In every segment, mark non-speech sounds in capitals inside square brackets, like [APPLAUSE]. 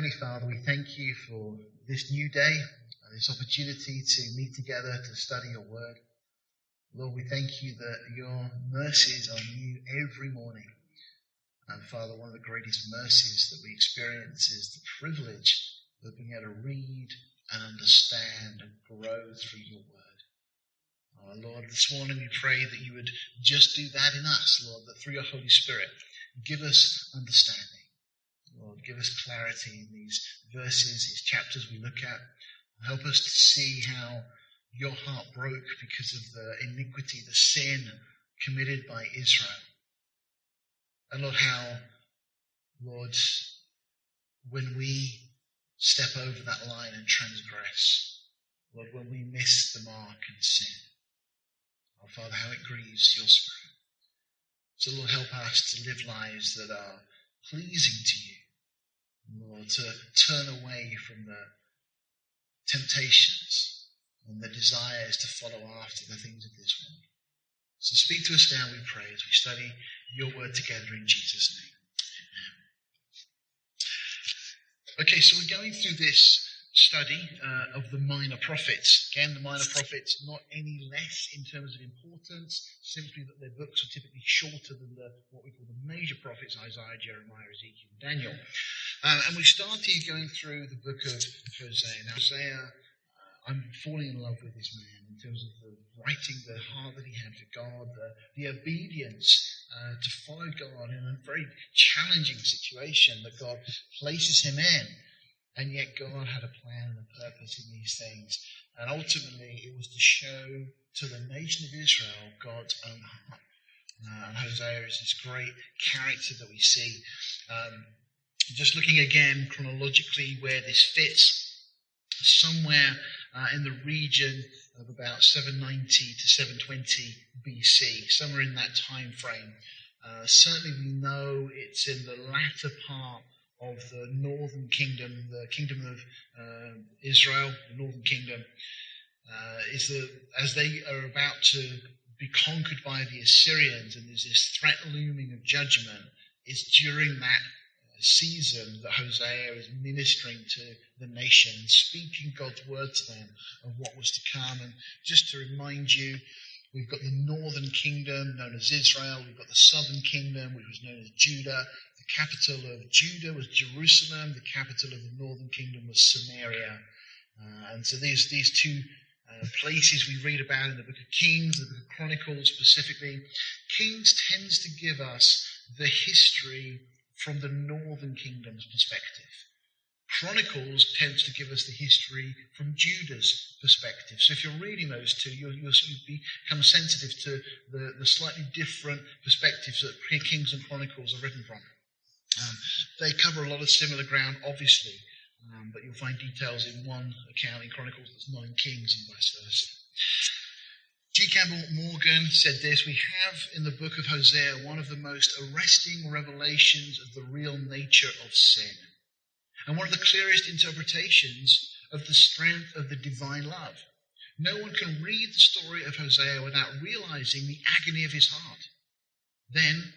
Heavenly Father, we thank you for this new day, uh, this opportunity to meet together to study your word. Lord, we thank you that your mercies are new every morning. And Father, one of the greatest mercies that we experience is the privilege of being able to read and understand and grow through your word. Oh, Lord, this morning we pray that you would just do that in us, Lord, that through your Holy Spirit, give us understanding. Lord, give us clarity in these verses, these chapters we look at. Help us to see how your heart broke because of the iniquity, the sin committed by Israel. And Lord, how, Lord, when we step over that line and transgress, Lord, when we miss the mark and sin, oh Father, how it grieves your spirit. So Lord, help us to live lives that are pleasing to you. Lord, to turn away from the temptations and the desires to follow after the things of this world. So speak to us now, we pray, as we study your word together in Jesus' name. Okay, so we're going through this study uh, of the minor prophets. Again, the minor prophets, not any less in terms of importance, simply that their books are typically shorter than the, what we call the major prophets, Isaiah, Jeremiah, Ezekiel, and Daniel. Um, and we started going through the book of Hosea. Now, Hosea, uh, I'm falling in love with this man in terms of the writing, the heart that he had for God, the, the obedience uh, to follow God in a very challenging situation that God places him in. And yet God had a plan and a purpose in these things. And ultimately, it was to show to the nation of Israel God's own heart. Uh, and Hosea is this great character that we see. Um, just looking again chronologically where this fits, somewhere uh, in the region of about 790 to 720 BC, somewhere in that time frame. Uh, certainly, we know it's in the latter part of the northern kingdom, the kingdom of uh, Israel, the northern kingdom, uh, is that as they are about to be conquered by the Assyrians, and there's this threat looming of judgment. It's during that season that Hosea is ministering to the nation, speaking God's word to them of what was to come. And just to remind you, we've got the northern kingdom known as Israel, we've got the southern kingdom, which was known as Judah. The capital of Judah was Jerusalem, the capital of the northern kingdom was Samaria. Uh, and so these, these two uh, places we read about in the book of Kings, the book of Chronicles specifically. Kings tends to give us the history from the northern kingdom's perspective. Chronicles tends to give us the history from Judah's perspective. So if you're reading those two, you'll, you'll, you'll become sensitive to the, the, slightly different perspectives that Kings and Chronicles are written from. Um, they cover a lot of similar ground, obviously, um, but you'll find details in one account in Chronicles that's in Kings and vice versa. G. Campbell Morgan said this We have in the book of Hosea one of the most arresting revelations of the real nature of sin, and one of the clearest interpretations of the strength of the divine love. No one can read the story of Hosea without realizing the agony of his heart. Then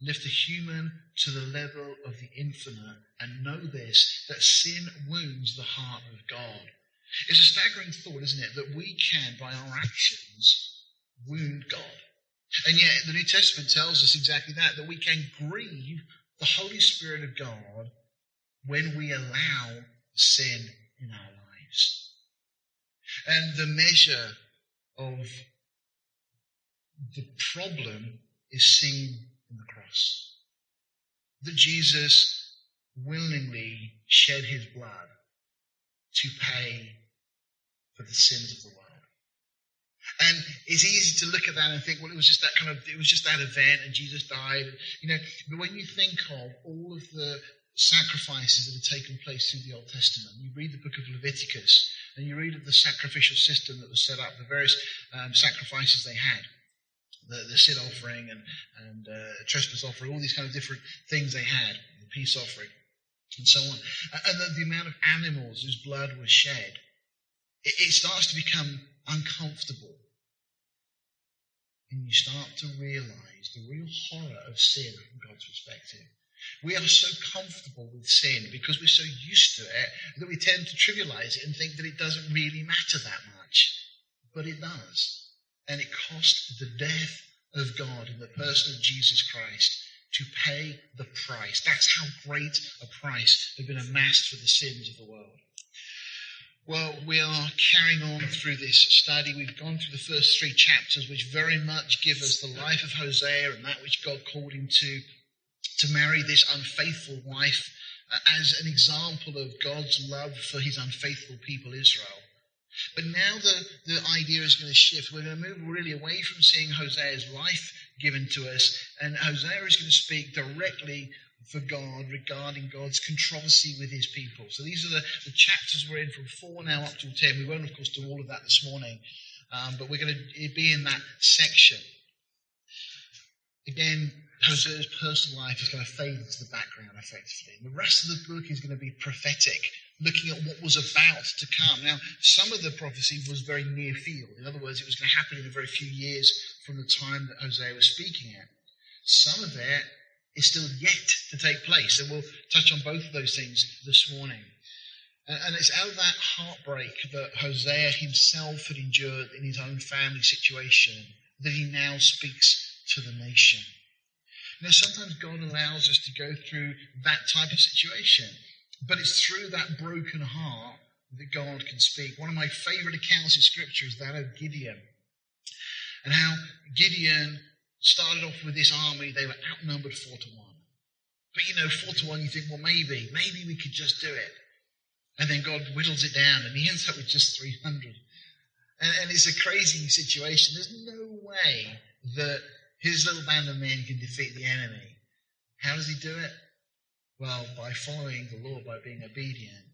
lift the human to the level of the infinite and know this that sin wounds the heart of God. It's a staggering thought, isn't it, that we can, by our actions, wound God. And yet, the New Testament tells us exactly that, that we can grieve the Holy Spirit of God when we allow sin in our lives. And the measure of the problem is seen in the cross. That Jesus willingly shed his blood to pay for the sins of the world. And it's easy to look at that and think, well, it was just that kind of, it was just that event and Jesus died. You know, but when you think of all of the sacrifices that had taken place through the Old Testament, you read the book of Leviticus and you read of the sacrificial system that was set up, the various um, sacrifices they had. The, the sin offering and, and uh, trespass offering, all these kind of different things they had, the peace offering and so on. And the, the amount of animals whose blood was shed, it, it starts to become uncomfortable. And you start to realize the real horror of sin from God's perspective. We are so comfortable with sin because we're so used to it that we tend to trivialize it and think that it doesn't really matter that much. But it does. And it cost the death of God in the person of Jesus Christ to pay the price. That's how great a price had been amassed for the sins of the world. Well, we are carrying on through this study. We've gone through the first three chapters, which very much give us the life of Hosea and that which God called him to, to marry this unfaithful wife uh, as an example of God's love for his unfaithful people, Israel. But now the, the idea is going to shift. We're going to move really away from seeing Hosea's life given to us, and Hosea is going to speak directly for God regarding God's controversy with his people. So these are the, the chapters we're in from 4 now up to 10. We won't, of course, do all of that this morning, um, but we're going to be in that section. Again, Hosea's personal life is going to fade into the background effectively. The rest of the book is going to be prophetic, looking at what was about to come. Now, some of the prophecy was very near field. In other words, it was going to happen in a very few years from the time that Hosea was speaking at. Some of it is still yet to take place, and we'll touch on both of those things this morning. And it's out of that heartbreak that Hosea himself had endured in his own family situation that he now speaks to the nation. Know, sometimes God allows us to go through that type of situation, but it's through that broken heart that God can speak. One of my favorite accounts in Scripture is that of Gideon, and how Gideon started off with this army, they were outnumbered four to one. But you know, four to one, you think, well, maybe, maybe we could just do it. And then God whittles it down, and he ends up with just 300. And, and it's a crazy situation. There's no way that his little band of men can defeat the enemy. How does he do it? Well, by following the Lord, by being obedient.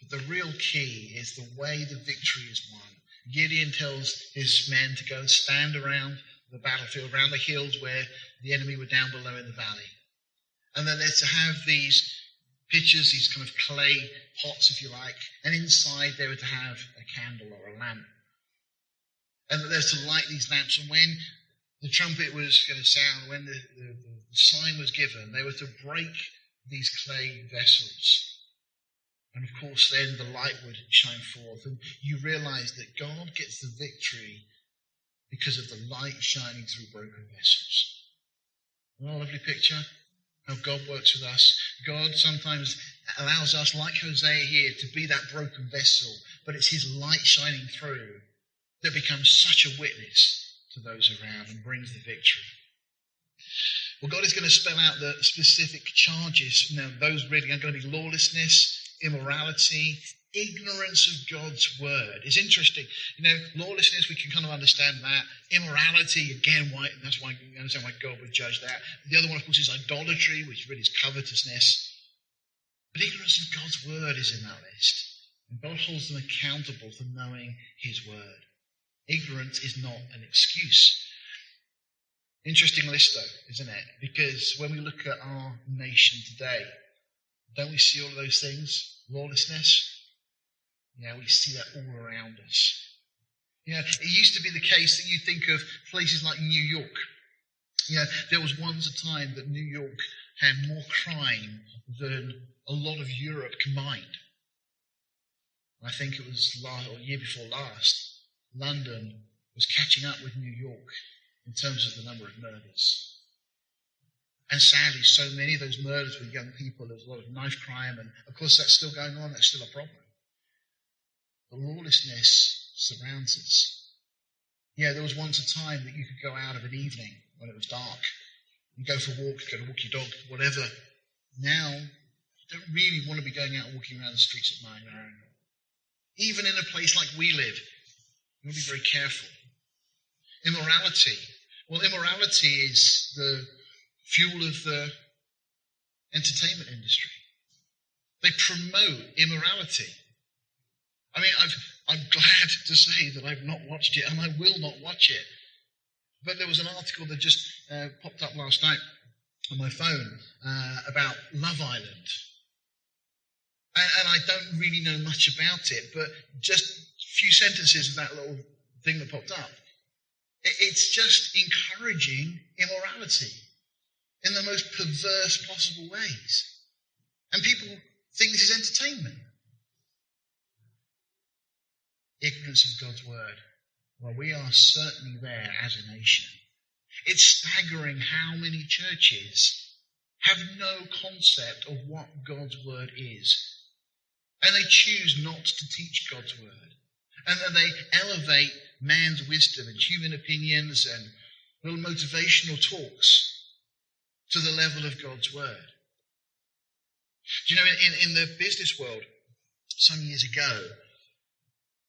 But the real key is the way the victory is won. Gideon tells his men to go and stand around the battlefield, around the hills where the enemy were down below in the valley. And then they're to have these pitchers, these kind of clay pots, if you like, and inside they were to have a candle or a lamp. And that they're to light these lamps. And when the trumpet was going to sound, when the, the, the sign was given, they were to break these clay vessels. And of course, then the light would shine forth. And you realize that God gets the victory because of the light shining through broken vessels. What a lovely picture. How God works with us. God sometimes allows us, like Hosea here, to be that broken vessel, but it's His light shining through that becomes such a witness to those around and brings the victory. Well, God is going to spell out the specific charges. Now, those really are going to be lawlessness, immorality, ignorance of God's word. It's interesting. You know, lawlessness, we can kind of understand that. Immorality, again, why, that's why I understand why God would judge that. The other one, of course, is idolatry, which really is covetousness. But ignorance of God's word is in that list. And God holds them accountable for knowing his word. Ignorance is not an excuse. Interesting list, though, isn't it? Because when we look at our nation today, don't we see all of those things? Lawlessness, yeah, we see that all around us. You know, it used to be the case that you think of places like New York. You know, there was once a time that New York had more crime than a lot of Europe combined. I think it was last, or year before last, London was catching up with New York in terms of the number of murders. And sadly, so many of those murders were young people. There was a lot of knife crime, and of course, that's still going on. That's still a problem. The lawlessness surrounds us. Yeah, there was once a time that you could go out of an evening when it was dark and go for a walk, go to walk your dog, whatever. Now, you don't really want to be going out and walking around the streets at night. Even in a place like we live, you want to be very careful. Immorality. Well, immorality is the fuel of the entertainment industry. They promote immorality. I mean, i am glad to say that I've not watched it and I will not watch it. But there was an article that just uh, popped up last night on my phone uh, about Love Island. And, and, I don't really know much about it, but just few sentences of that little thing that popped up. It's just encouraging immorality. in the most perverse possible ways. And people think this is entertainment. Ignorance of God's word. Well, we are certainly there as a nation. It's staggering how many churches have no concept of what God's word is. And they choose not to teach God's word. And then they elevate man's wisdom and human opinions and little motivational talks to the level of God's word. Do you know, in, in the business world, some years ago,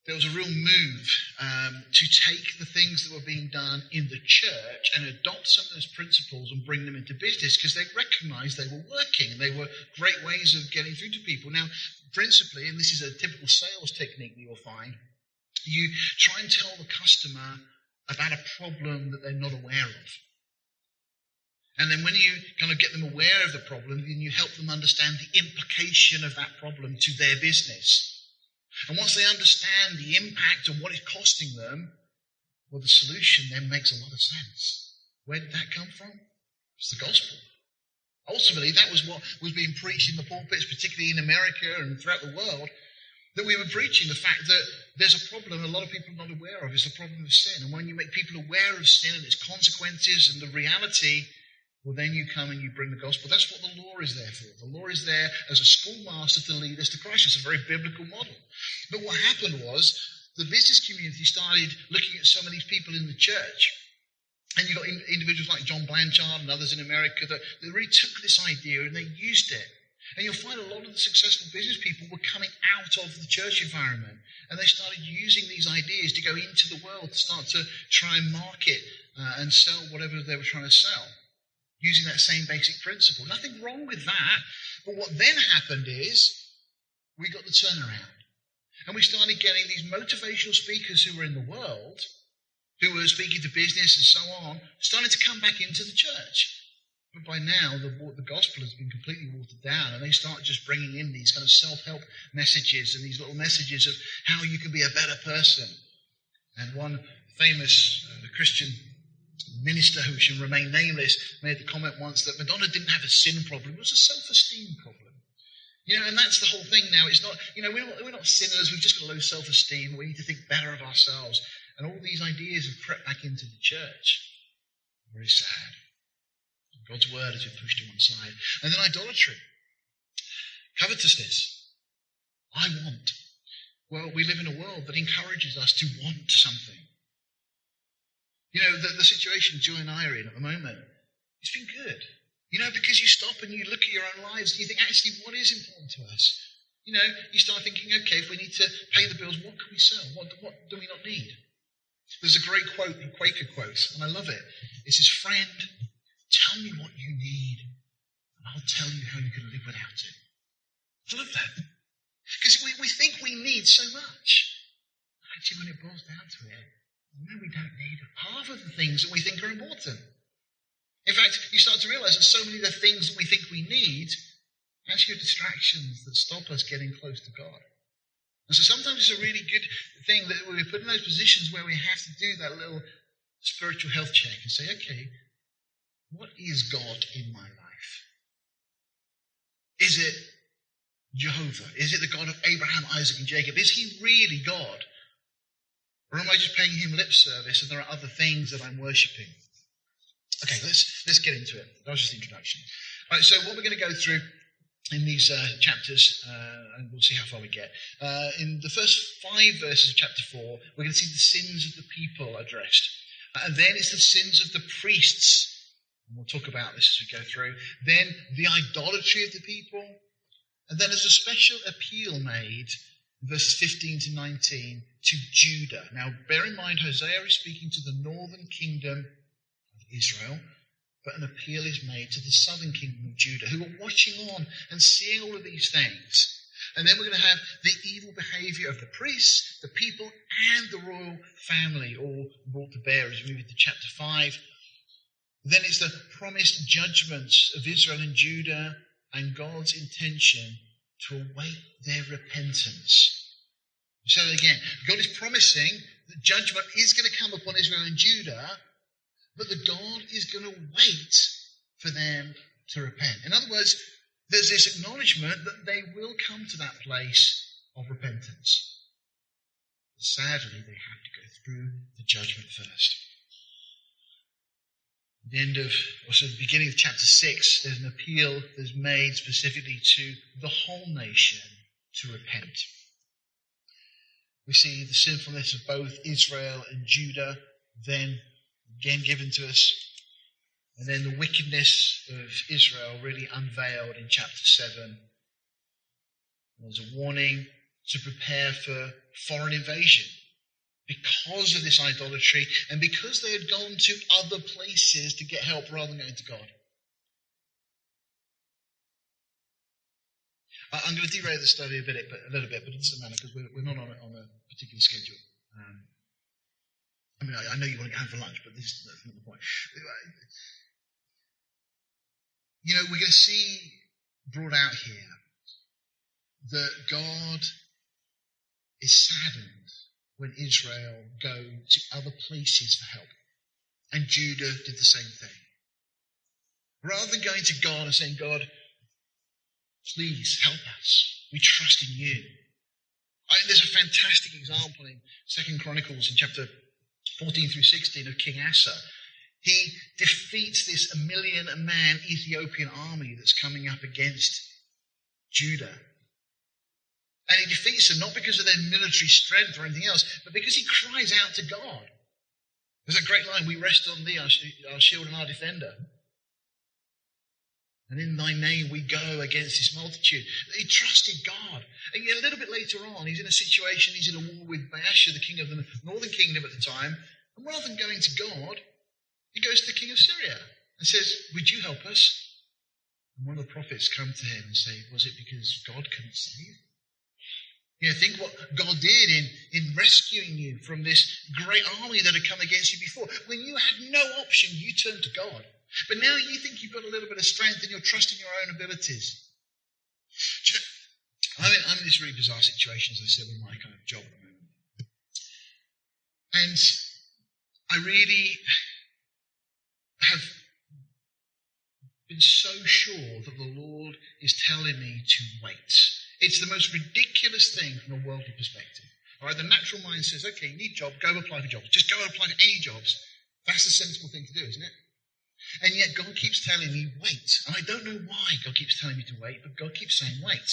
there was a real move um, to take the things that were being done in the church and adopt some of those principles and bring them into business because they recognized they were working and they were great ways of getting through to people. Now, principally, and this is a typical sales technique that you'll find, you try and tell the customer about a problem that they're not aware of. And then when you kind of get them aware of the problem, then you help them understand the implication of that problem to their business. And once they understand the impact and what it's costing them, well, the solution then makes a lot of sense. Where did that come from? It's the gospel. Ultimately, that was what was being preached in the pulpits, particularly in America and throughout the world, that we were preaching the fact that there's a problem a lot of people are not aware of. It's the problem of sin. And when you make people aware of sin and its consequences and the reality well, then you come and you bring the gospel. That's what the law is there for. The law is there as a schoolmaster to lead us to Christ. It's a very biblical model. But what happened was the business community started looking at some of these people in the church. And you've got individuals like John Blanchard and others in America that, that really took this idea and they used it. And you'll find a lot of the successful business people were coming out of the church environment. And they started using these ideas to go into the world to start to try and market uh, and sell whatever they were trying to sell using that same basic principle. Nothing wrong with that. But what then happened is we got the turnaround. And we started getting these motivational speakers who were in the world, who were speaking to business and so on, starting to come back into the church. But by now, the, the gospel has been completely watered down, and they start just bringing in these kind of self help messages and these little messages of how you can be a better person. And one famous uh, Christian minister who should remain nameless made the comment once that Madonna didn't have a sin problem, it was a self esteem problem. You know, and that's the whole thing now. It's not, you know, we're not, we're not sinners, we've just got low self esteem, we need to think better of ourselves. And all these ideas have crept back into the church. Very sad. God's word has been pushed to one side. And then idolatry. Covetousness. I want. Well, we live in a world that encourages us to want something. You know, the, the situation Joy and I are in at the moment, it's been good. You know, because you stop and you look at your own lives and you think, actually, what is important to us? You know, you start thinking, okay, if we need to pay the bills, what can we sell? What, what do we not need? There's a great quote in Quaker quotes, and I love it. It says, Friend, tell me what you need, and I'll tell you how you can live without it. I love that. Because we, we think we need so much. Actually, when it boils down to it, no, we don't need half of the things that we think are important. In fact, you start to realize that so many of the things that we think we need actually are distractions that stop us getting close to God. And so sometimes it's a really good thing that we're put in those positions where we have to do that little spiritual health check and say, okay, what is God in my life? Is it Jehovah? Is it the God of Abraham, Isaac, and Jacob? Is he really God? Or am I just paying him lip service and there are other things that I'm worshipping? Okay, let's, let's get into it. That was just the introduction. All right, so what we're going to go through in these uh, chapters, uh, and we'll see how far we get. Uh, in the first five verses of chapter 4, we're going to see the sins of the people addressed. Uh, and then it's the sins of the priests. And we'll talk about this as we go through. Then the idolatry of the people. And then there's a special appeal made verses 15 to 19, to Judah. Now, bear in mind, Hosea is speaking to the northern kingdom of Israel, but an appeal is made to the southern kingdom of Judah, who are watching on and seeing all of these things. And then we're going to have the evil behavior of the priests, the people, and the royal family all brought to bear as we move into chapter 5. Then it's the promised judgments of Israel and Judah and God's intention to await their repentance. So again, God is promising that judgment is going to come upon Israel and Judah, but that God is going to wait for them to repent. In other words, there's this acknowledgement that they will come to that place of repentance. Sadly, they have to go through the judgment first. The end of, or so the beginning of chapter 6, there's an appeal that's made specifically to the whole nation to repent. We see the sinfulness of both Israel and Judah, then again given to us and then the wickedness of Israel really unveiled in chapter 7. There's a warning to prepare for foreign invasion because of this idolatry and because they had gone to other places to get help rather than going to God. I'm going to derail the study a, bit, but a little bit, but it doesn't matter because we're, we're not on a, on a particular schedule. Um, I mean, I, I, know you want to go home for lunch, but this is not the point you know, we're going to see brought out here that God is saddened when Israel go to other places for help. And Judah did the same thing. Rather than going to God and saying, God, please help us. We trust in you. I, there's a fantastic example in Second Chronicles in chapter 14 through 16 of King Asa, he defeats this a million man Ethiopian army that's coming up against Judah. And he defeats them not because of their military strength or anything else, but because he cries out to God. There's a great line, we rest on thee, our, shield and our defender. And in thy name we go against this multitude. He trusted God. And a little bit later on, he's in a situation, he's in a war with Baasha, the king of the northern kingdom at the time. And rather than going to God, he goes to the king of Syria and says, Would you help us? And one of the prophets come to him and say, Was it because God couldn't save? You know, think what God did in, in rescuing you from this great army that had come against you before. When you had no option, you turned to God. But now you think you've got a little bit of strength and you're trusting your own abilities. I'm in, I'm in this really bizarre situation, as I said, with my kind of job at the moment. And I really have been so sure that the Lord is telling me to wait. It's the most ridiculous thing from a worldly perspective. All right, the natural mind says, okay, you need job, go apply for jobs. Just go and apply for any jobs. That's the sensible thing to do, isn't it? And yet God keeps telling me, wait. And I don't know why God keeps telling me to wait, but God keeps saying, wait.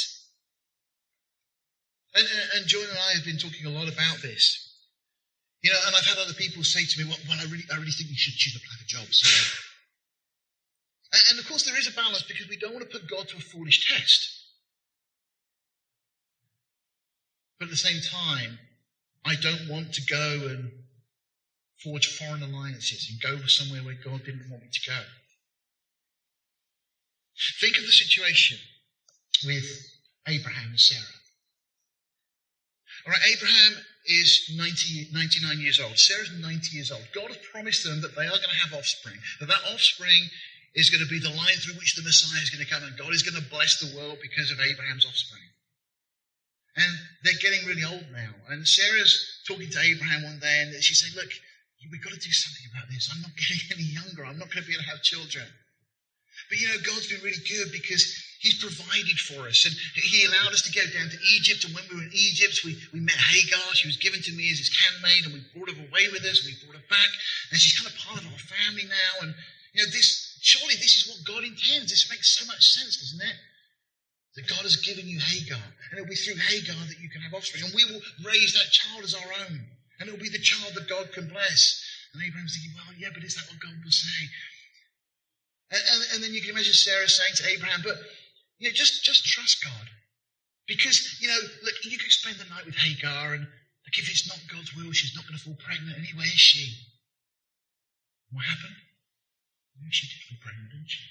And, and Joy and I have been talking a lot about this. You know, and I've had other people say to me, well, well I, really, I really think you should choose apply for jobs. And, and of course, there is a balance because we don't want to put God to a foolish test. But at the same time, I don't want to go and forge foreign alliances and go somewhere where God didn't want me to go. Think of the situation with Abraham and Sarah. All right, Abraham is 90, 99 years old. Sarah's 90 years old. God has promised them that they are going to have offspring, that that offspring is going to be the line through which the Messiah is going to come, and God is going to bless the world because of Abraham's offspring. And they're getting really old now. And Sarah's talking to Abraham one day, and she's saying, Look, we've got to do something about this. I'm not [LAUGHS] getting any younger. I'm not going to be able to have children. But you know, God's been really good because He's provided for us. And He allowed us to go down to Egypt. And when we were in Egypt, we, we met Hagar. She was given to me as his handmaid, and we brought her away with us, and we brought her back. And she's kind of part of our family now. And, you know, this, surely this is what God intends. This makes so much sense, doesn't it? That God has given you Hagar. And it'll be through Hagar that you can have offspring. And we will raise that child as our own. And it'll be the child that God can bless. And Abraham's thinking, well, yeah, but is that what God will say? And, and, and then you can imagine Sarah saying to Abraham, but you know, just, just trust God. Because, you know, look, you could spend the night with Hagar, and like, if it's not God's will, she's not going to fall pregnant anyway, is she? What happened? She did fall pregnant, didn't she?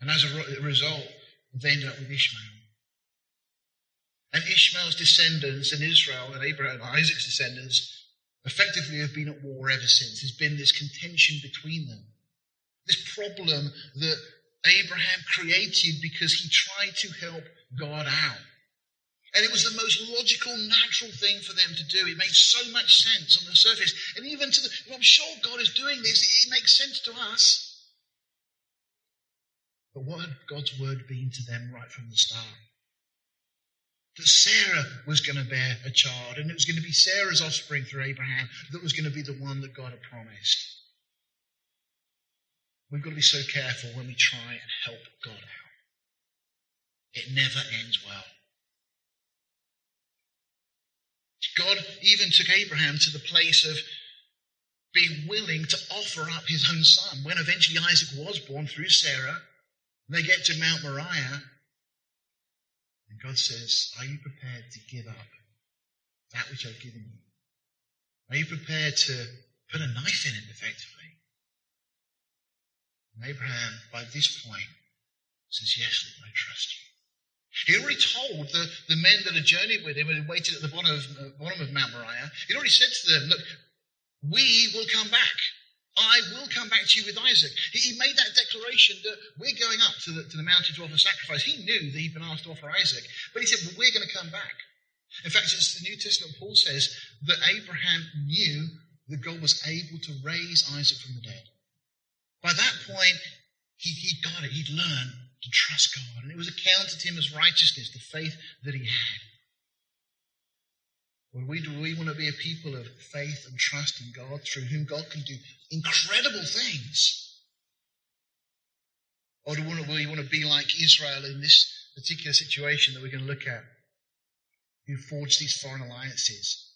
And as a result, they ended up with Ishmael. And Ishmael's descendants and Israel and Abraham and Isaac's descendants effectively have been at war ever since. There's been this contention between them. This problem that Abraham created because he tried to help God out. And it was the most logical, natural thing for them to do. It made so much sense on the surface. And even to the, well, I'm sure God is doing this. It makes sense to us. But what had God's word been to them right from the start? That Sarah was going to bear a child, and it was going to be Sarah's offspring through Abraham that was going to be the one that God had promised. We've got to be so careful when we try and help God out. It never ends well. God even took Abraham to the place of being willing to offer up his own son. When eventually Isaac was born through Sarah, they get to Mount Moriah, and God says, Are you prepared to give up that which I've given you? Are you prepared to put a knife in it effectively? And Abraham, by this point, says, Yes, Lord, I trust you. He already told the, the men that had journeyed with him and had waited at the bottom of, uh, bottom of Mount Moriah, he'd already said to them, Look, we will come back. I will come back to you with Isaac. He, he made that declaration that we're going up to the, to the mountain to offer sacrifice. He knew that he'd been asked to offer Isaac, but he said, well, We're going to come back. In fact, it's the New Testament, Paul says that Abraham knew that God was able to raise Isaac from the dead. By that point, he, he'd got it. He'd learned to trust God. And it was accounted to him as righteousness, the faith that he had. Well, we, do we want to be a people of faith and trust in God through whom God can do incredible things? Or do we want to be like Israel in this particular situation that we're going to look at, who forged these foreign alliances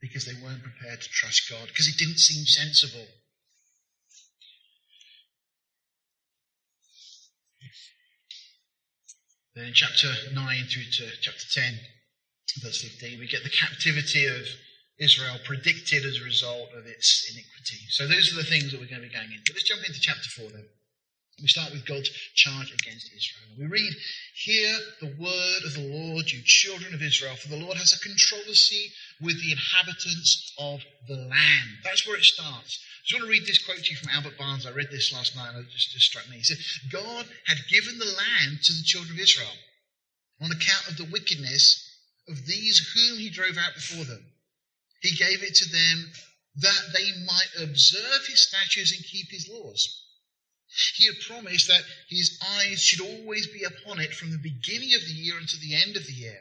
because they weren't prepared to trust God, because it didn't seem sensible? Then chapter 9 through to chapter 10, verse 15, we get the captivity of Israel predicted as a result of its iniquity. So those are the things that we're going to be going into. Let's jump into chapter 4 then. We start with God's charge against Israel. We read, Hear the word of the Lord, you children of Israel, for the Lord has a controversy with the inhabitants of the land. That's where it starts. I just want to read this quote to you from Albert Barnes. I read this last night and it just, just struck me. He said, God had given the land to the children of Israel on account of the wickedness of these whom he drove out before them. He gave it to them that they might observe his statutes and keep his laws. He had promised that his eyes should always be upon it from the beginning of the year until the end of the year.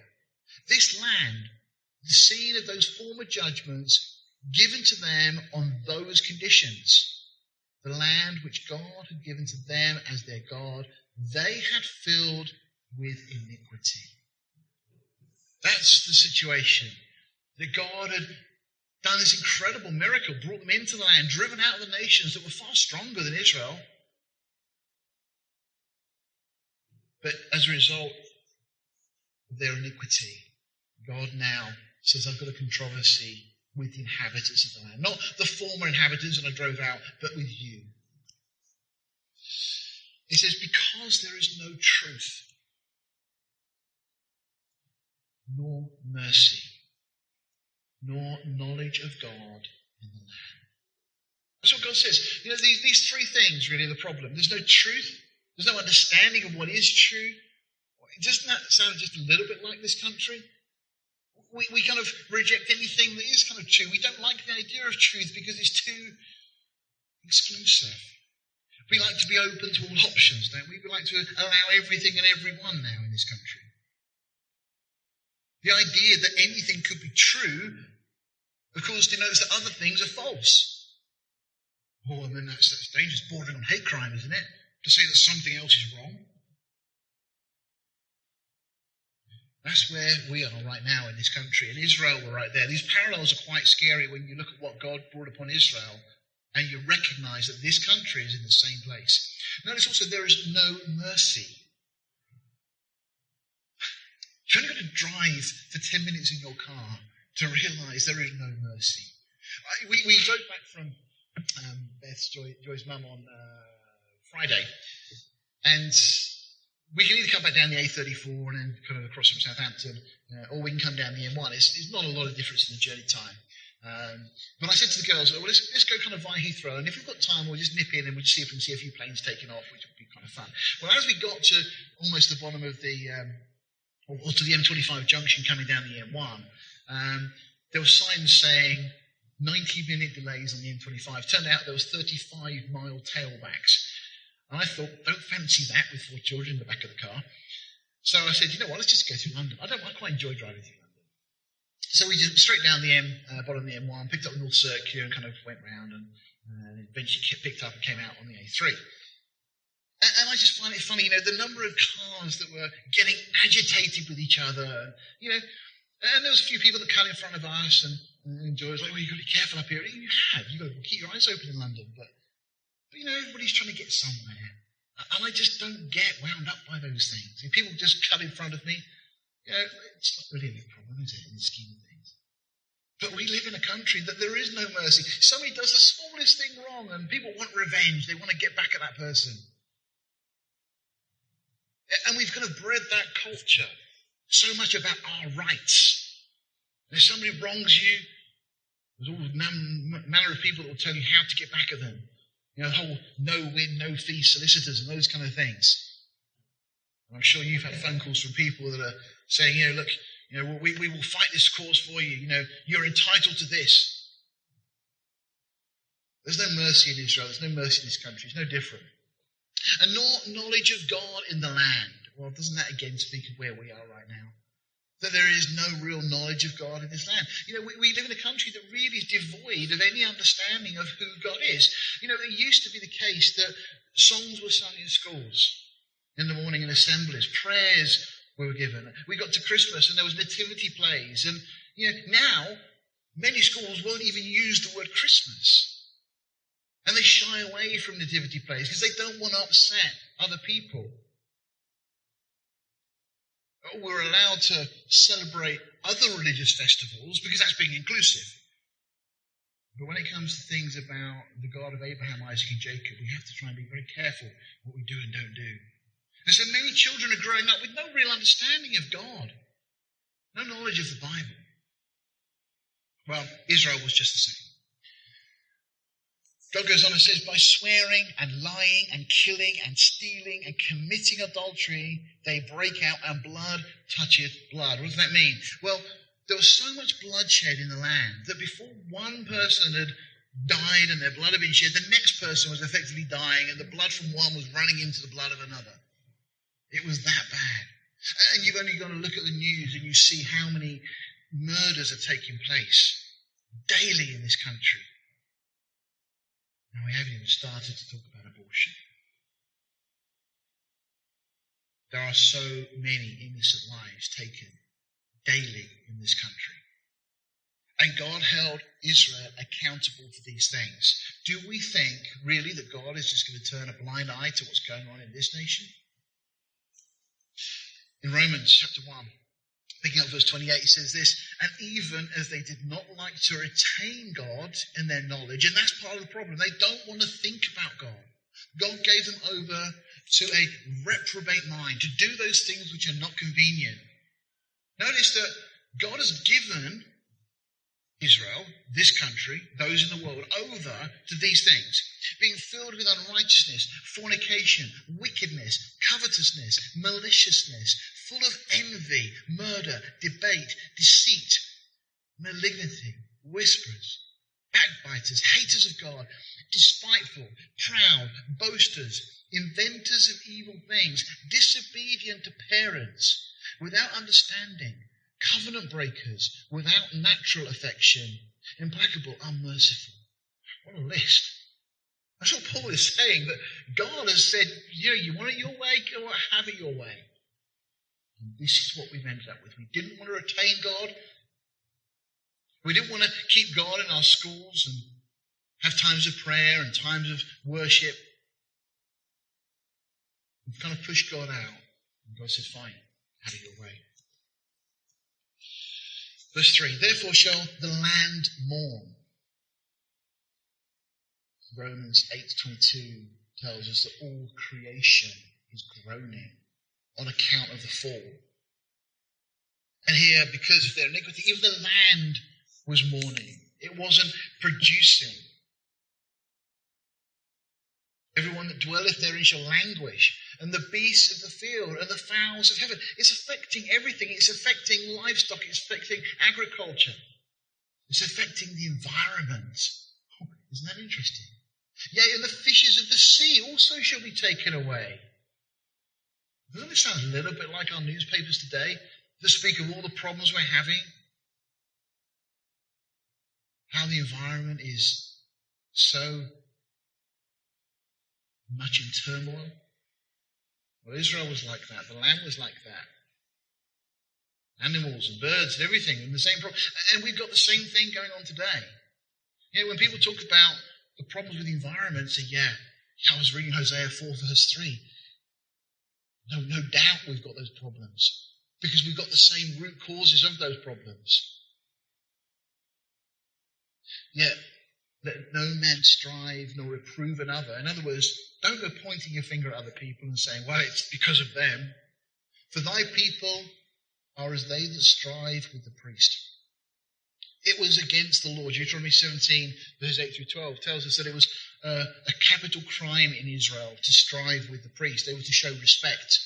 This land, the scene of those former judgments given to them on those conditions, the land which God had given to them as their God, they had filled with iniquity. That's the situation. That God had done this incredible miracle, brought them into the land, driven out the nations that were far stronger than Israel. But as a result of their iniquity, God now says, I've got a controversy with the inhabitants of the land. Not the former inhabitants that I drove out, but with you. He says, because there is no truth nor mercy, nor knowledge of God in the land. That's what God says. You know, these, these three things really are the problem. There's no truth, there's no understanding of what is true. Doesn't that sound just a little bit like this country? We, we kind of reject anything that is kind of true. We don't like the idea of truth because it's too exclusive. We like to be open to all options, don't we? We like to allow everything and everyone now in this country. The idea that anything could be true, of course, denotes that other things are false. Oh, and then that's, that's dangerous, bordering on hate crime, isn't it? To say that something else is wrong. That's where we are right now in this country. In Israel, we're right there. These parallels are quite scary when you look at what God brought upon Israel and you recognize that this country is in the same place. Notice also there is no mercy. You've only got to drive for 10 minutes in your car to realize there is no mercy. We, we drove back from um, Beth's, Joy, Joy's mum on uh, Friday, and we can either come back down the A34 and then kind of across from Southampton, uh, or we can come down the M1. It's, it's, not a lot of difference in the journey time. Um, but I said to the girls, well, let's, let's go kind of via Heathrow, and if we've got time, we'll just nip in and we'll see if we can see a few planes taking off, which would be kind of fun. Well, as we got to almost the bottom of the um, or, or to the M25 junction coming down the M1, um, there were signs saying 90 minute delays on the M25. Turned out there was 35 mile tailbacks. And I thought, don't fancy that with four children in the back of the car. So I said, you know what, let's just go through London. I don't I quite enjoy driving through London. So we just straight down the M, uh, bottom of the M1, picked up North Circular and kind of went round and uh, eventually picked up and came out on the A3. And, and, I just find it funny, you know, the number of cars that were getting agitated with each other. And, you know, and there was a few people that cut in front of us and, and Joy was like, well, you've got to be careful up here. You have. You've got to keep your eyes open in London. But, but you know, everybody's trying to get somewhere. And I just don't get wound up by those things. If people just cut in front of me, you know, it's not really a big problem, is it, in the scheme of things? But we live in a country that there is no mercy. Somebody does the smallest thing wrong and people want revenge. They want to get back at that person. And we've kind of bred that culture so much about our rights. And if somebody wrongs you, there's all manner of people that will tell you how to get back at them. You know, the whole no win, no fee solicitors and those kind of things. And I'm sure you've had phone calls from people that are saying, you know, look, you know, we, we will fight this cause for you. You know, you're entitled to this. There's no mercy in Israel. There's no mercy in this country. It's no different. And nor knowledge of God in the land. Well, doesn't that again speak of where we are right now? that there is no real knowledge of God in this land. You know, we, we, live in a country that really is devoid of any understanding of who God is. You know, it used to be the case that songs were sung in schools in the morning in assemblies, prayers were given. We got to Christmas and there was nativity plays. And, you know, now many schools won't even use the word Christmas. And they shy away from nativity plays because they don't want to upset other people oh, we're allowed to celebrate other religious festivals because that's being inclusive. But when it comes to things about the God of Abraham, Isaac, and Jacob, we have to try and be very careful what we do and don't do. And so many children are growing up with no real understanding of God, no knowledge of the Bible. Well, Israel was just the same. God goes on and says, by swearing and lying and killing and stealing and committing adultery, they break out and blood toucheth blood. What does that mean? Well, there was so much bloodshed in the land that before one person had died and their blood had been shed, the next person was effectively dying and the blood from one was running into the blood of another. It was that bad. And you've only got to look at the news and you see how many murders are taking place daily in this country. And we haven't even started to talk about abortion. There are so many innocent lives taken daily in this country. And God held Israel accountable for these things. Do we think really that God is just going to turn a blind eye to what's going on in this nation? In Romans chapter 1, Picking up verse 28, he says this, and even as they did not like to retain God in their knowledge, and that's part of the problem, they don't want to think about God. God gave them over to a reprobate mind, to do those things which are not convenient. Notice that God has given Israel, this country, those in the world, over to these things. Being filled with unrighteousness, fornication, wickedness, covetousness, maliciousness, full of envy, murder, debate, deceit, malignity, whispers, backbiters, haters of God, despiteful, proud, boasters, inventors of evil things, disobedient to parents, without understanding, covenant breakers, without natural affection, implacable, unmerciful. What a list. That's what Paul is saying, that God has said, you know, you want it your way, go have it your way. And this is what we've ended up with. We didn't want to retain God. We didn't want to keep God in our schools and have times of prayer and times of worship. We've kind of pushed God out. And God said, fine, have it your way. Verse 3 Therefore shall the land mourn. Romans 8.22 tells us that all creation is groaning on account of the fall. And here, because of their iniquity, even the land was mourning. It wasn't producing. Everyone that dwelleth therein shall languish, and the beasts of the field and the fowls of heaven. It's affecting everything. It's affecting livestock. It's affecting agriculture. It's affecting the environment. Oh, isn't that interesting? Yea, and the fishes of the sea also shall be taken away. Doesn't it sound a little bit like our newspapers today that speak of all the problems we're having? How the environment is so much in turmoil. Well, Israel was like that. The land was like that. Animals and birds and everything, and the same problem. And we've got the same thing going on today. You know, when people talk about the problems with the environment, say, yeah, I was reading Hosea 4 verse 3. No, no doubt we've got those problems because we've got the same root causes of those problems. Yet, let no man strive nor reprove another. In other words, don't go pointing your finger at other people and saying, well, it's because of them. For thy people are as they that strive with the priest. It was against the law. Deuteronomy 17, verses 8 through 12 tells us that it was uh, a capital crime in Israel to strive with the priest. They were to show respect.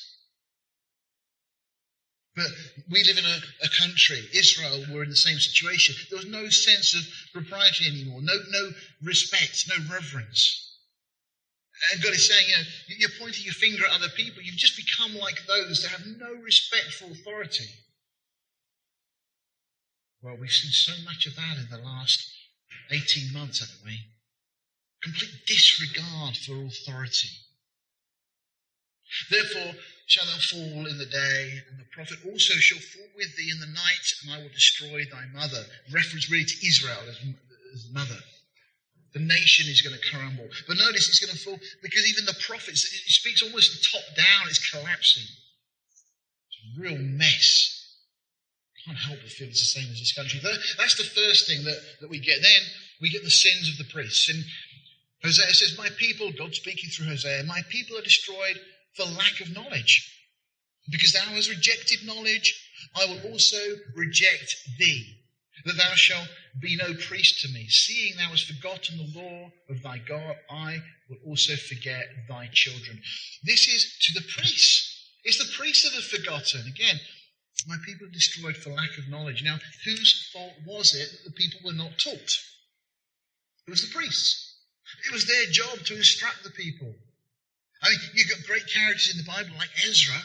But we live in a, a, country, Israel, were in the same situation. There was no sense of propriety anymore, no, no respect, no reverence. And God is saying, you know, you're pointing your finger at other people. You've just become like those that have no respect for authority. Well, we've seen so much of that in the last 18 months, haven't we? Complete disregard for authority. Therefore shall thou fall in the day, and the prophet also shall fall with thee in the night, and I will destroy thy mother. Reference really to Israel as, as mother. The nation is going to crumble. But notice it's going to fall because even the prophets, it speaks almost top down, it's collapsing. It's a real mess. Can't help but feel it's the same as this country. That's the first thing that, that we get. Then we get the sins of the priests. And Hosea says, My people, God speaking through Hosea, my people are destroyed for lack of knowledge. Because thou hast rejected knowledge, I will also reject thee, that thou shalt be no priest to me. Seeing thou hast forgotten the law of thy God, I will also forget thy children. This is to the priests. It's the priests that have forgotten. Again, my people are destroyed for lack of knowledge. Now, whose fault was it that the people were not taught? It was the priests. It was their job to instruct the people. I mean, you've got great characters in the Bible like Ezra.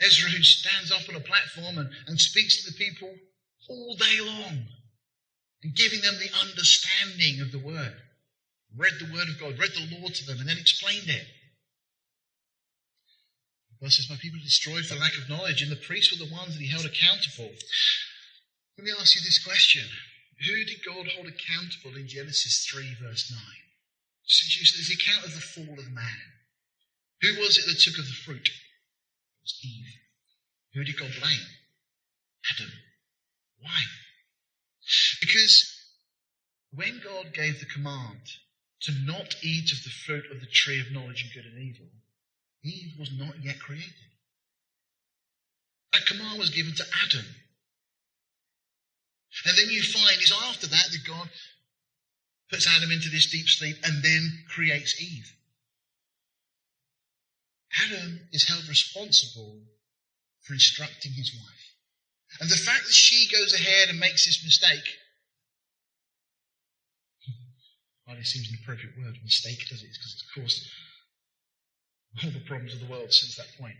Ezra who stands up on a platform and, and speaks to the people all day long and giving them the understanding of the word. Read the word of God, read the law to them, and then explained it. God says, My people are destroyed for lack of knowledge, and the priests were the ones that he held accountable. Let me ask you this question Who did God hold accountable in Genesis 3, verse 9? There's the account of the fall of man. Who was it that took of the fruit? It was Eve. Who did God blame? Adam. Why? Because when God gave the command to not eat of the fruit of the tree of knowledge of good and evil, Eve was not yet created. That command was given to Adam. And then you find it's after that that God puts Adam into this deep sleep and then creates Eve. Adam is held responsible for instructing his wife. And the fact that she goes ahead and makes this mistake [LAUGHS] hardly seems an appropriate word, mistake, does it? Because it's caused all the problems of the world since that point.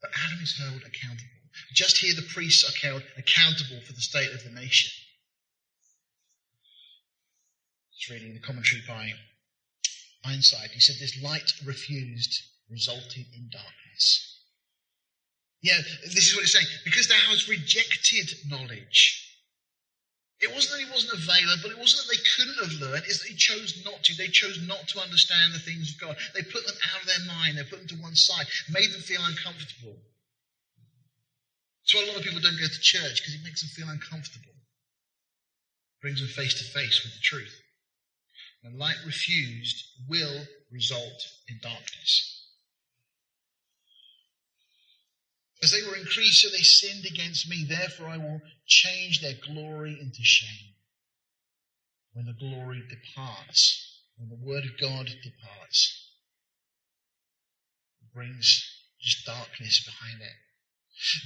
But Adam is held accountable. Just here, the priests are held accountable for the state of the nation. It's reading the commentary by Ironside. He said, This light refused resulted in darkness. Yeah, this is what it's saying. Because thou hast rejected knowledge, it wasn't that it wasn't available, it wasn't that they couldn't have learned, it's that they chose not to. They chose not to understand the things of God. They put them out of their mind, they put them to one side, made them feel uncomfortable. That's why a lot of people don't go to church, because it makes them feel uncomfortable. Brings them face to face with the truth. And light refused will result in darkness. As they were increased, so they sinned against me. Therefore, I will change their glory into shame. When the glory departs, when the word of God departs, it brings just darkness behind it.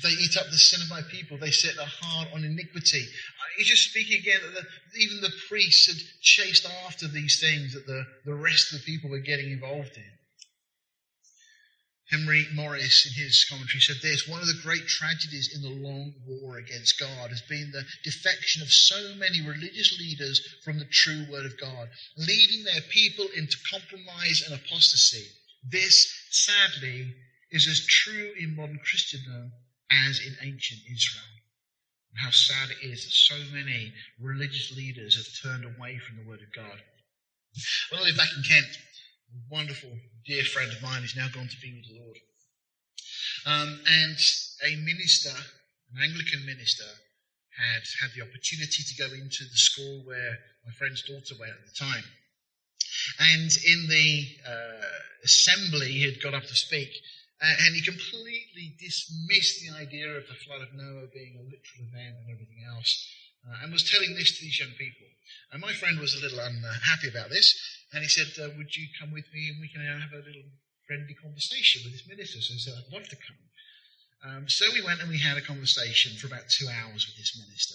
They eat up the sin of my people. They set their heart on iniquity. Uh, he's just speaking again that the, even the priests had chased after these things that the, the rest of the people were getting involved in. Henry Morris, in his commentary, said this One of the great tragedies in the long war against God has been the defection of so many religious leaders from the true Word of God, leading their people into compromise and apostasy. This, sadly, is as true in modern Christendom as in ancient Israel. And how sad it is that so many religious leaders have turned away from the Word of God. When I lived back in Kent, wonderful dear friend of mine is now gone to be with the Lord. Um, and a minister, an Anglican minister, had had the opportunity to go into the school where my friend's daughter went at the time. And in the uh, assembly, he had got up to speak, uh, and he completely dismissed the idea of the flood of Noah being a literal event and everything else, uh, and was telling this to these young people. And my friend was a little unhappy about this, and he said, uh, Would you come with me and we can have a little friendly conversation with this minister? So I said, I'd love to come. Um, so we went and we had a conversation for about two hours with this minister.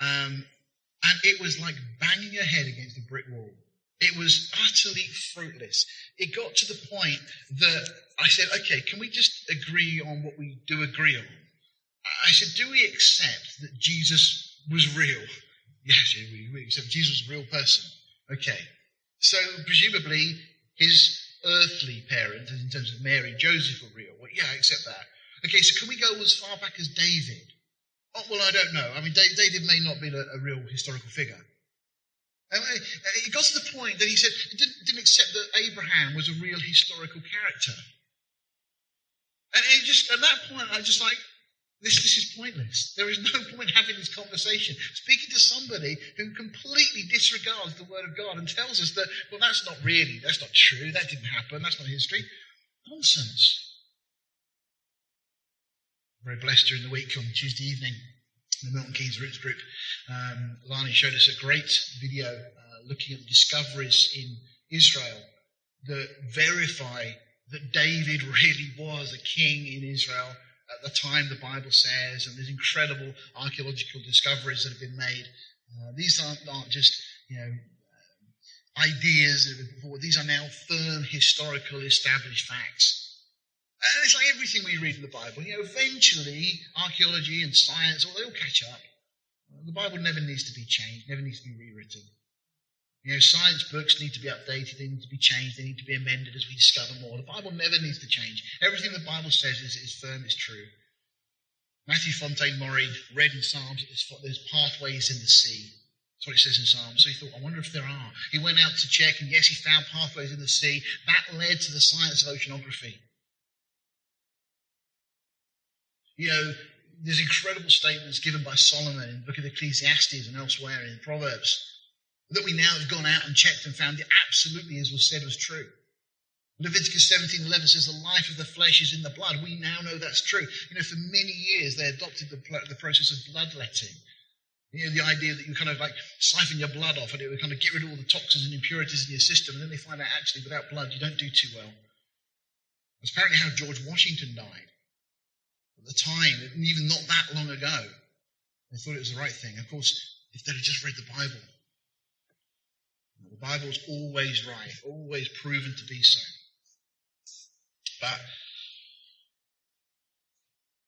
Um, and it was like banging your head against a brick wall. It was utterly fruitless. It got to the point that I said, okay, can we just agree on what we do agree on? I said, do we accept that Jesus was real? [LAUGHS] Yes, we, we accept Jesus was a real person. Okay. So presumably his earthly parents, in terms of Mary, Joseph were real. Well, yeah, I accept that. Okay, so can we go as far back as David? Oh, well, I don't know. I mean, David may not be a, a real historical figure. And it got to the point that he said he didn't, didn't accept that Abraham was a real historical character. And just at that point, I just like, this, this is pointless. There is no point having this conversation. Speaking to somebody who completely disregards the Word of God and tells us that, well, that's not really, that's not true, that didn't happen, that's not history. Nonsense. Very blessed during the week on Tuesday evening the Milton Keynes Roots Group. Um, Lani showed us a great video uh, looking at discoveries in Israel that verify that David [LAUGHS] really was a king in Israel at the time the Bible says, and there's incredible archaeological discoveries that have been made. Uh, these aren't, aren't, just, you know, um, ideas that have been before. These are now firm historical established facts. And it's like everything we read in the Bible. You know, eventually, archaeology and science, well, they all catch up. The Bible never needs to be changed, never needs to be rewritten. You know, science books need to be updated, they need to be changed, they need to be amended as we discover more. The Bible never needs to change. Everything the Bible says is, is firm, is true. Matthew Fontaine Maury read in Psalms there's pathways in the sea. That's what it says in Psalms. So he thought, I wonder if there are. He went out to check, and yes, he found pathways in the sea. That led to the science of oceanography. You know, there's incredible statements given by Solomon in the book of Ecclesiastes and elsewhere in Proverbs that we now have gone out and checked and found it absolutely as was said was true. Leviticus 17:11 says the life of the flesh is in the blood. We now know that's true. You know, for many years they adopted the, the process of bloodletting. You know, the idea that you kind of like siphon your blood off and it would kind of get rid of all the toxins and impurities in your system, and then they find out actually without blood you don't do too well. That's apparently how George Washington died at the time, even not that long ago, they thought it was the right thing. Of course, if they'd have just read the Bible, the Bible's always right, always proven to be so. But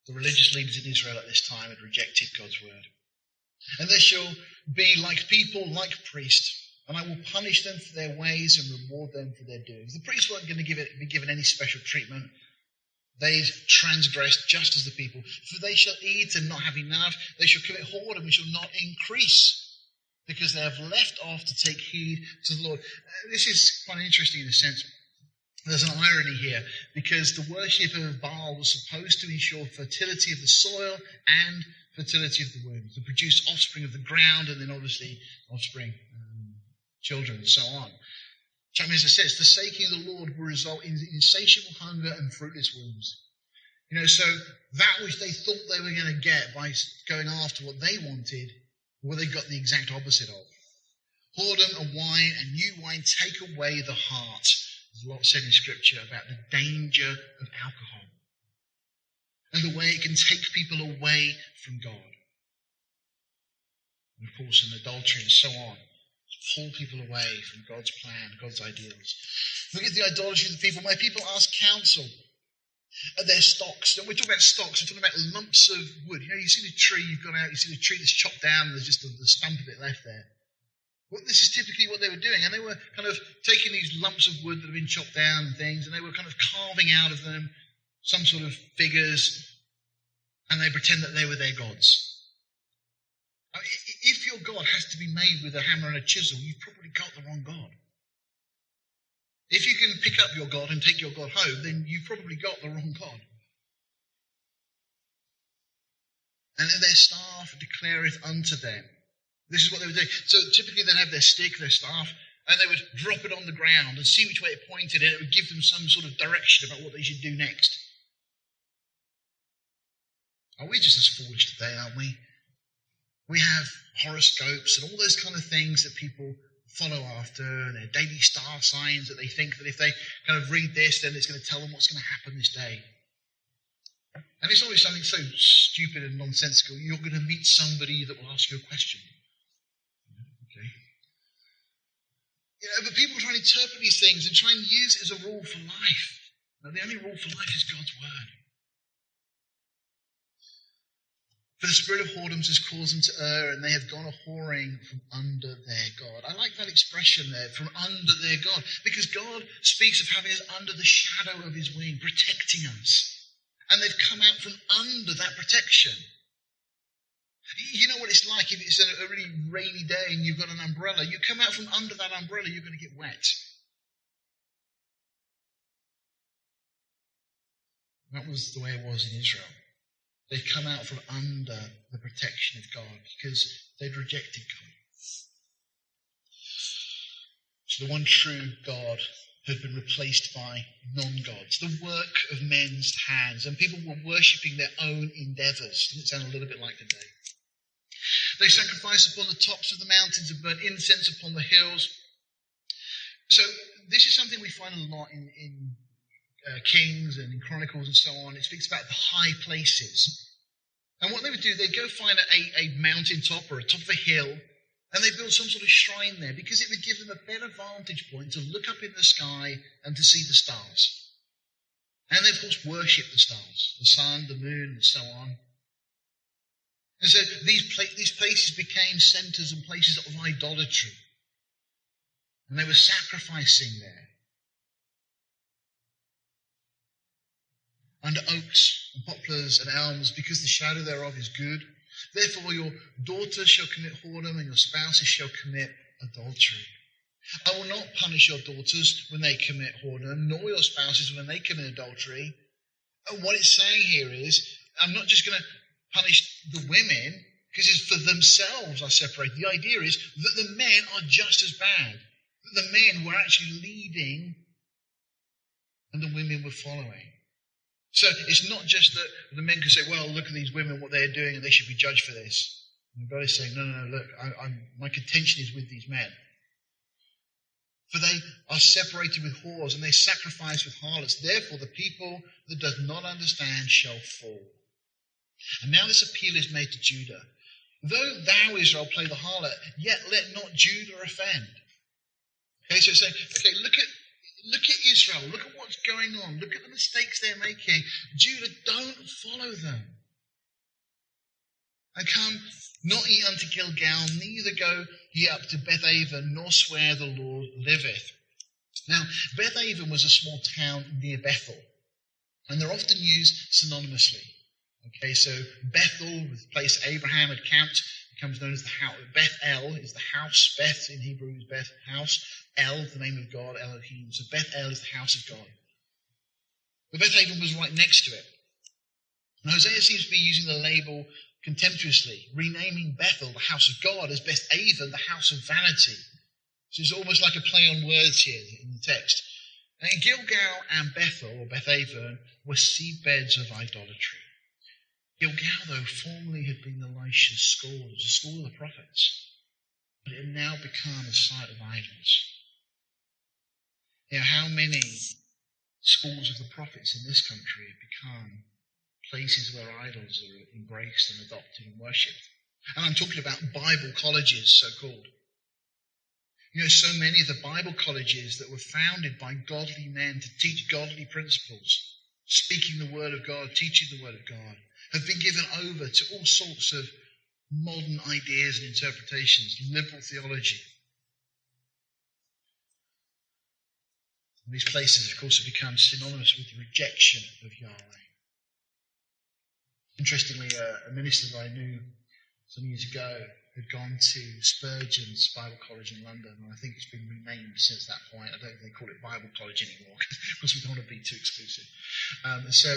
the religious leaders in Israel at this time had rejected God's word. And they shall be like people, like priests, and I will punish them for their ways and reward them for their doings. The priests weren't going to give it, be given any special treatment. They transgressed just as the people. For they shall eat and not have enough. They shall commit whoredom and shall not increase because they have left off to take heed to the Lord. Uh, this is quite interesting in a sense. There's an irony here because the worship of Baal was supposed to ensure fertility of the soil and fertility of the womb, to produce offspring of the ground and then obviously offspring, um, children, and so on. It says, forsaking the Lord will result in insatiable hunger and fruitless wombs. You know, so that which they thought they were going to get by going after what they wanted, well, they got the exact opposite of. Whoredom and wine and new wine take away the heart. There's a lot said in Scripture about the danger of alcohol. And the way it can take people away from God. And of course, in adultery and so on, pull people away from God's plan, God's ideals. Look at the idolatry of the people. My people ask counsel their stocks. And We're talking about stocks, we're talking about lumps of wood. You know, you see the tree, you've gone out, you see the tree that's chopped down, there's just the, the stump of it left there. Well, this is typically what they were doing, and they were kind of taking these lumps of wood that have been chopped down and things, and they were kind of carving out of them some sort of figures, and they pretend that they were their gods. If your God has to be made with a hammer and a chisel, you've probably got the wrong God. If you can pick up your God and take your God home, then you've probably got the wrong God. And then their staff declareth unto them. This is what they would do. So typically they'd have their stick, their staff, and they would drop it on the ground and see which way it pointed, and it would give them some sort of direction about what they should do next. Are we just as foolish today, aren't we? We have horoscopes and all those kind of things that people follow after, and their daily star signs that they think that if they kind of read this, then it's going to tell them what's going to happen this day. And it's always something so stupid and nonsensical. You're going to meet somebody that will ask you a question. Okay. You know, but people try and interpret these things and try and use it as a rule for life. Now, the only rule for life is God's word. For the spirit of whoredoms has caused them to err, and they have gone a whoring from under their God. I like that expression there, from under their God, because God speaks of having us under the shadow of his wing, protecting us. And they've come out from under that protection. You know what it's like if it's a really rainy day and you've got an umbrella. You come out from under that umbrella, you're going to get wet. That was the way it was in Israel. They'd come out from under the protection of God because they'd rejected God. So the one true God had been replaced by non gods, the work of men's hands, and people were worshipping their own endeavors. Doesn't it sound a little bit like today? They sacrificed upon the tops of the mountains and burnt incense upon the hills. So, this is something we find a lot in, in uh, Kings and Chronicles and so on. It speaks about the high places. And what they would do, they'd go find a, a mountain top or a top of a hill, and they build some sort of shrine there because it would give them a better vantage point to look up in the sky and to see the stars. And they, of course, worship the stars, the sun, the moon, and so on. And so these, pla- these places became centers and places of idolatry. And they were sacrificing there. Under oaks and poplars and elms, because the shadow thereof is good. Therefore, your daughters shall commit whoredom, and your spouses shall commit adultery. I will not punish your daughters when they commit whoredom, nor your spouses when they commit adultery. And what it's saying here is, I'm not just going to punish the women, because it's for themselves I separate. The idea is that the men are just as bad. The men were actually leading and the women were following. So it's not just that the men can say, well, look at these women, what they're doing, and they should be judged for this. And God is saying, no, no, no, look, I, my contention is with these men. For they are separated with whores, and they sacrifice with harlots. Therefore, the people that does not understand shall fall. And now this appeal is made to Judah. Though thou, Israel, play the harlot, yet let not Judah offend. Okay, so it's saying, okay, look at Look at Israel. Look at what's going on. Look at the mistakes they're making. Judah, don't follow them. And come not ye unto Gilgal, neither go ye up to Bethaven, nor swear the Lord liveth. Now, Bethaven was a small town near Bethel, and they're often used synonymously. Okay, so Bethel was the place Abraham had camped becomes known as the house. Beth El is the house. Beth in Hebrew is Beth, house. El, the name of God, Elohim. So Beth El is the house of God. But Beth Aven was right next to it. And Hosea seems to be using the label contemptuously, renaming Bethel, the house of God, as Beth Aven, the house of vanity. So it's almost like a play on words here in the text. And Gilgal and Bethel, or Beth Aven, were seedbeds of idolatry. Gilgal, though, formerly had been Elisha's school, a school of the prophets, but it had now become a site of idols. Now, how many schools of the prophets in this country have become places where idols are embraced and adopted and worshipped. And I'm talking about Bible colleges, so called. You know, so many of the Bible colleges that were founded by godly men to teach godly principles, speaking the Word of God, teaching the Word of God, have been given over to all sorts of modern ideas and interpretations, liberal theology. And these places, of course, have become synonymous with the rejection of Yahweh. Interestingly, uh, a minister that I knew some years ago had gone to Spurgeon's Bible College in London, and I think it's been renamed since that point. I don't think they call it Bible College anymore [LAUGHS] because we don't want to be too exclusive. Um, so,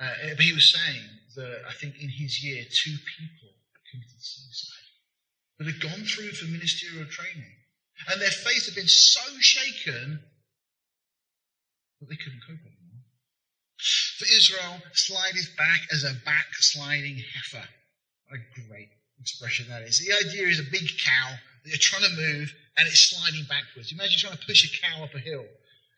uh, but he was saying that I think in his year, two people committed suicide that had gone through for ministerial training, and their faith had been so shaken that they couldn't cope anymore. For Israel, slide slideth back as a backsliding heifer. A great expression that is. The idea is a big cow that you're trying to move and it's sliding backwards. Imagine trying to push a cow up a hill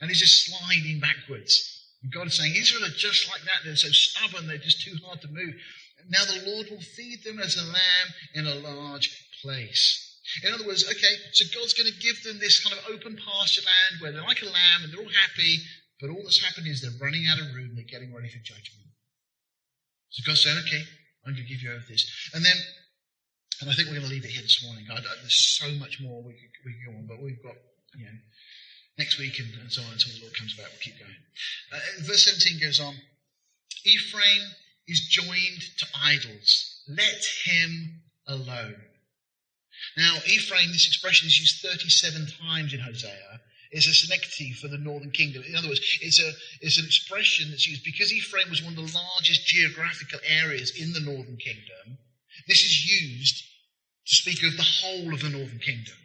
and it's just sliding backwards. And God is saying, Israel are just like that. They're so stubborn, they're just too hard to move. Now the Lord will feed them as a lamb in a large place. In other words, okay, so God's going to give them this kind of open pasture land where they're like a lamb and they're all happy, but all that's happened is they're running out of room, they're getting ready for judgment. So God's saying, okay, I'm going to give you over this. And then and I think we're going to leave it here this morning. I, there's so much more we could, we could go on, but we've got, you know, next week and, and so on until the Lord comes back. We'll keep going. Uh, verse 17 goes on Ephraim is joined to idols. Let him alone. Now, Ephraim, this expression is used 37 times in Hosea. It's a synecdoche for the northern kingdom. In other words, it's, a, it's an expression that's used because Ephraim was one of the largest geographical areas in the northern kingdom. This is used to speak of the whole of the northern kingdom.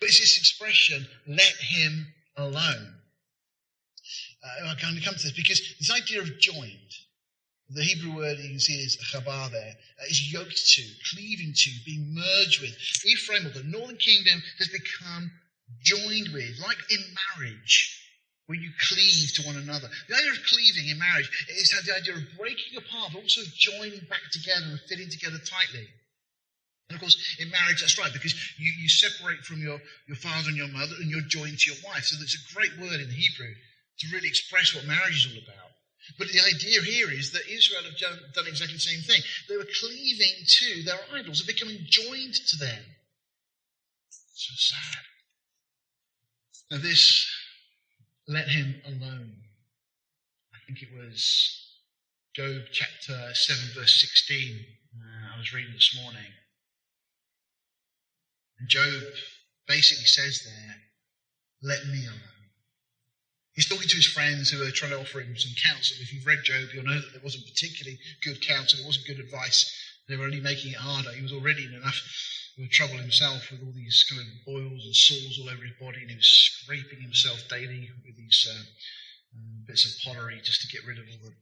But it's this expression, let him alone. Uh, I'm going to come to this because this idea of joined, the Hebrew word you can see is chabar there, uh, is yoked to, cleaving to, being merged with. Ephraim, or the northern kingdom, has become joined with, like in marriage where you cleave to one another. The idea of cleaving in marriage is the idea of breaking apart, but also joining back together and fitting together tightly. And of course, in marriage, that's right, because you, you separate from your, your father and your mother and you're joined to your wife. So there's a great word in Hebrew to really express what marriage is all about. But the idea here is that Israel have done, exactly the same thing. They were cleaving to their idols, they're becoming joined to them. So sad. Now, this let him alone. I think it was Job chapter 7, verse 16. Uh, I was reading this morning. And Job basically says there, let me alone. He's talking to his friends who are trying to offer him some counsel. If you've read Job, you'll know that there wasn't particularly good counsel, it wasn't good advice. They were only making it harder. He was already in enough trouble himself with all these kind of boils and sores all over his body, and he was scraping himself daily with these uh, um, bits of pottery just to get rid of all the.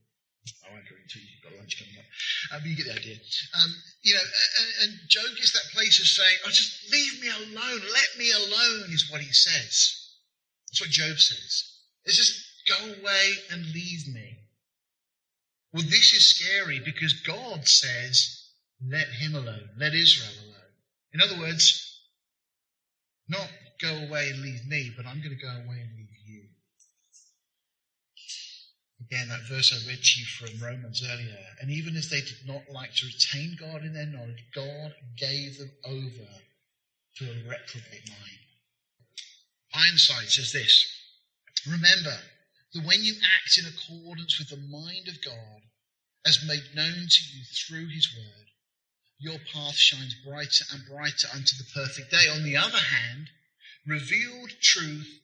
I won't go into you've got lunch coming up. Uh, but you get the idea. Um, you know, and, and Job gets that place of saying, oh, just leave me alone, let me alone, is what he says. That's what Job says. It's just go away and leave me. Well, this is scary because God says, let him alone, let Israel alone. In other words, not go away and leave me, but I'm going to go away and leave. Again, that verse I read to you from Romans earlier. And even as they did not like to retain God in their knowledge, God gave them over to a reprobate mind. Ironside says this Remember that when you act in accordance with the mind of God, as made known to you through his word, your path shines brighter and brighter unto the perfect day. On the other hand, revealed truth,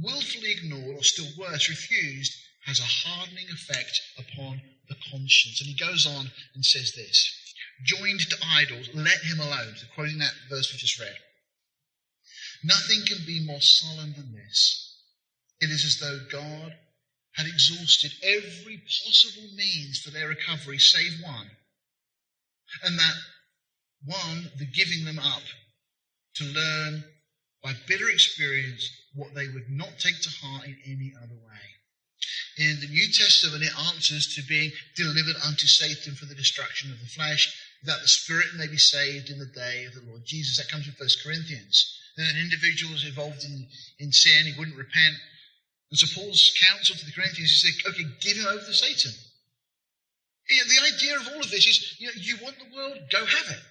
willfully ignored, or still worse, refused, has a hardening effect upon the conscience. And he goes on and says this joined to idols, let him alone. So, quoting that verse we just read. Nothing can be more solemn than this. It is as though God had exhausted every possible means for their recovery, save one and that one, the giving them up to learn by bitter experience what they would not take to heart in any other way. In the New Testament, it answers to being delivered unto Satan for the destruction of the flesh, that the spirit may be saved in the day of the Lord Jesus. That comes from 1 Corinthians. That an individual is involved in, in sin, he wouldn't repent. And so Paul's counsel to the Corinthians is say, okay, give him over to Satan. You know, the idea of all of this is, you know, you want the world, go have it.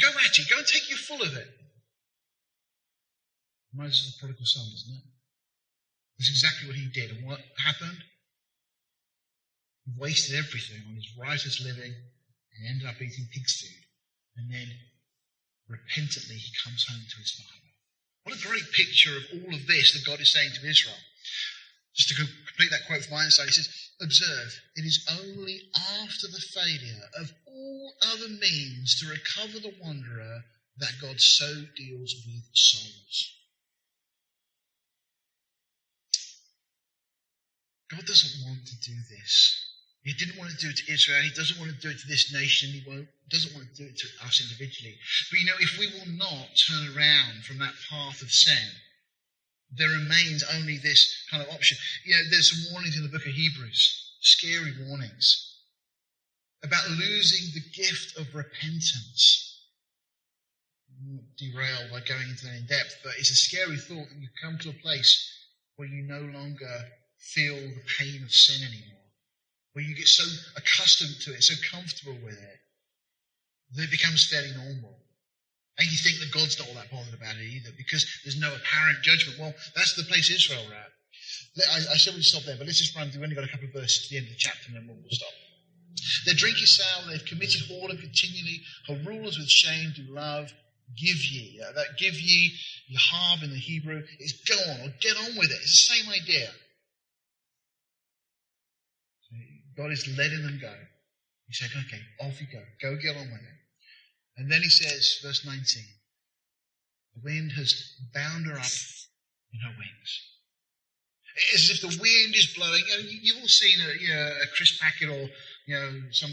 Go at it. Go and take you full of it. Reminds us of the prodigal son, doesn't it? That's exactly what he did. And what happened? He wasted everything on his riotous living and ended up eating pig's food. And then repentantly he comes home to his father. What a great picture of all of this that God is saying to Israel. Just to complete that quote from Ironside, he says, Observe, it is only after the failure of all other means to recover the wanderer that God so deals with souls. God doesn't want to do this. He didn't want to do it to Israel. He doesn't want to do it to this nation. He doesn't want to do it to us individually. But you know, if we will not turn around from that path of sin, there remains only this kind of option. You know, there's some warnings in the book of Hebrews, scary warnings about losing the gift of repentance. Not derailed by going into that in depth, but it's a scary thought that you come to a place where you no longer feel the pain of sin anymore where you get so accustomed to it, so comfortable with it, that it becomes fairly normal. And you think that God's not all that bothered about it either because there's no apparent judgment. Well, that's the place Israel are at. I, I said we'd stop there, but let's just run through. We've only got a couple of verses to the end of the chapter and then we'll, we'll stop. Their drink is sour, they've committed whoredom continually, her rulers with shame do love, give ye. Uh, that give ye, yahab in the Hebrew, is go on or get on with it. It's the same idea. God is letting them go. He said, okay, off you go. Go get on with it. And then he says, verse 19, the wind has bound her up in her wings. It's as if the wind is blowing. You have all seen a, you know, a crisp packet or you know some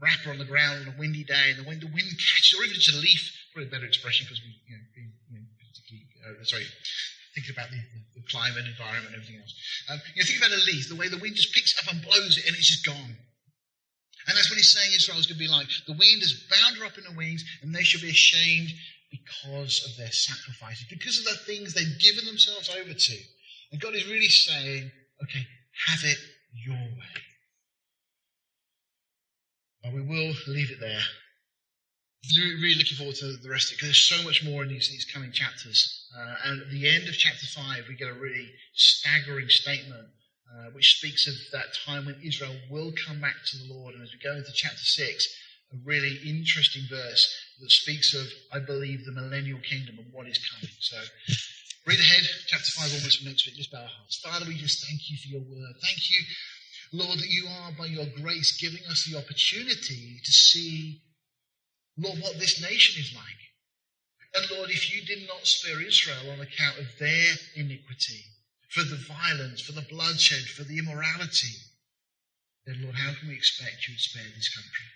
wrapper on the ground on a windy day, and the wind, the wind catches, or even just a leaf. Probably a better expression because we, you know, being, you know particularly, uh, sorry, thinking about the, the, climate, environment, everything else. Um, you know, think about a leaf, the way the wind just picks up and blows it and it's just gone. And that's what he's saying Israel's going to be like. The wind has bound her up in the wings and they shall be ashamed because of their sacrifices, because of the things they've given themselves over to. And God is really saying, okay, have it your way. Well, we will leave it there really looking forward to the rest of it because there's so much more in these, these coming chapters. Uh, and at the end of chapter 5, we get a really staggering statement uh, which speaks of that time when Israel will come back to the Lord. And as we go into chapter 6, a really interesting verse that speaks of, I believe, the millennial kingdom and what is coming. So read ahead, chapter 5 almost from next week. Just bow our hearts. Father, we just thank you for your word. Thank you, Lord, that you are, by your grace, giving us the opportunity to see Lord, what this nation is like. And Lord, if you did not spare Israel on account of their iniquity, for the violence, for the bloodshed, for the immorality, then Lord, how can we expect you to spare this country?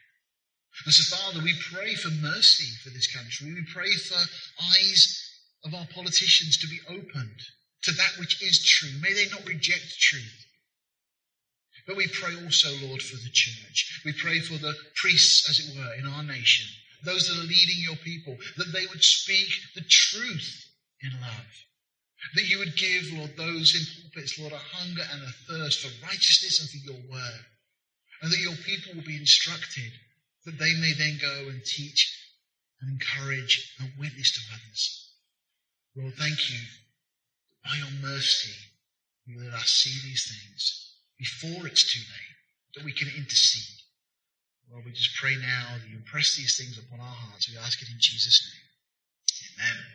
And so, Father, we pray for mercy for this country. We pray for eyes of our politicians to be opened to that which is true. May they not reject truth. But we pray also, Lord, for the church. We pray for the priests, as it were, in our nation those that are leading your people, that they would speak the truth in love. That you would give, Lord, those in pulpits, Lord, a hunger and a thirst for righteousness and for your word. And that your people will be instructed, that they may then go and teach and encourage and witness to others. Lord, thank you. By your mercy, you let us see these things before it's too late, that we can intercede Lord, we just pray now that you impress these things upon our hearts. We ask it in Jesus' name. Amen.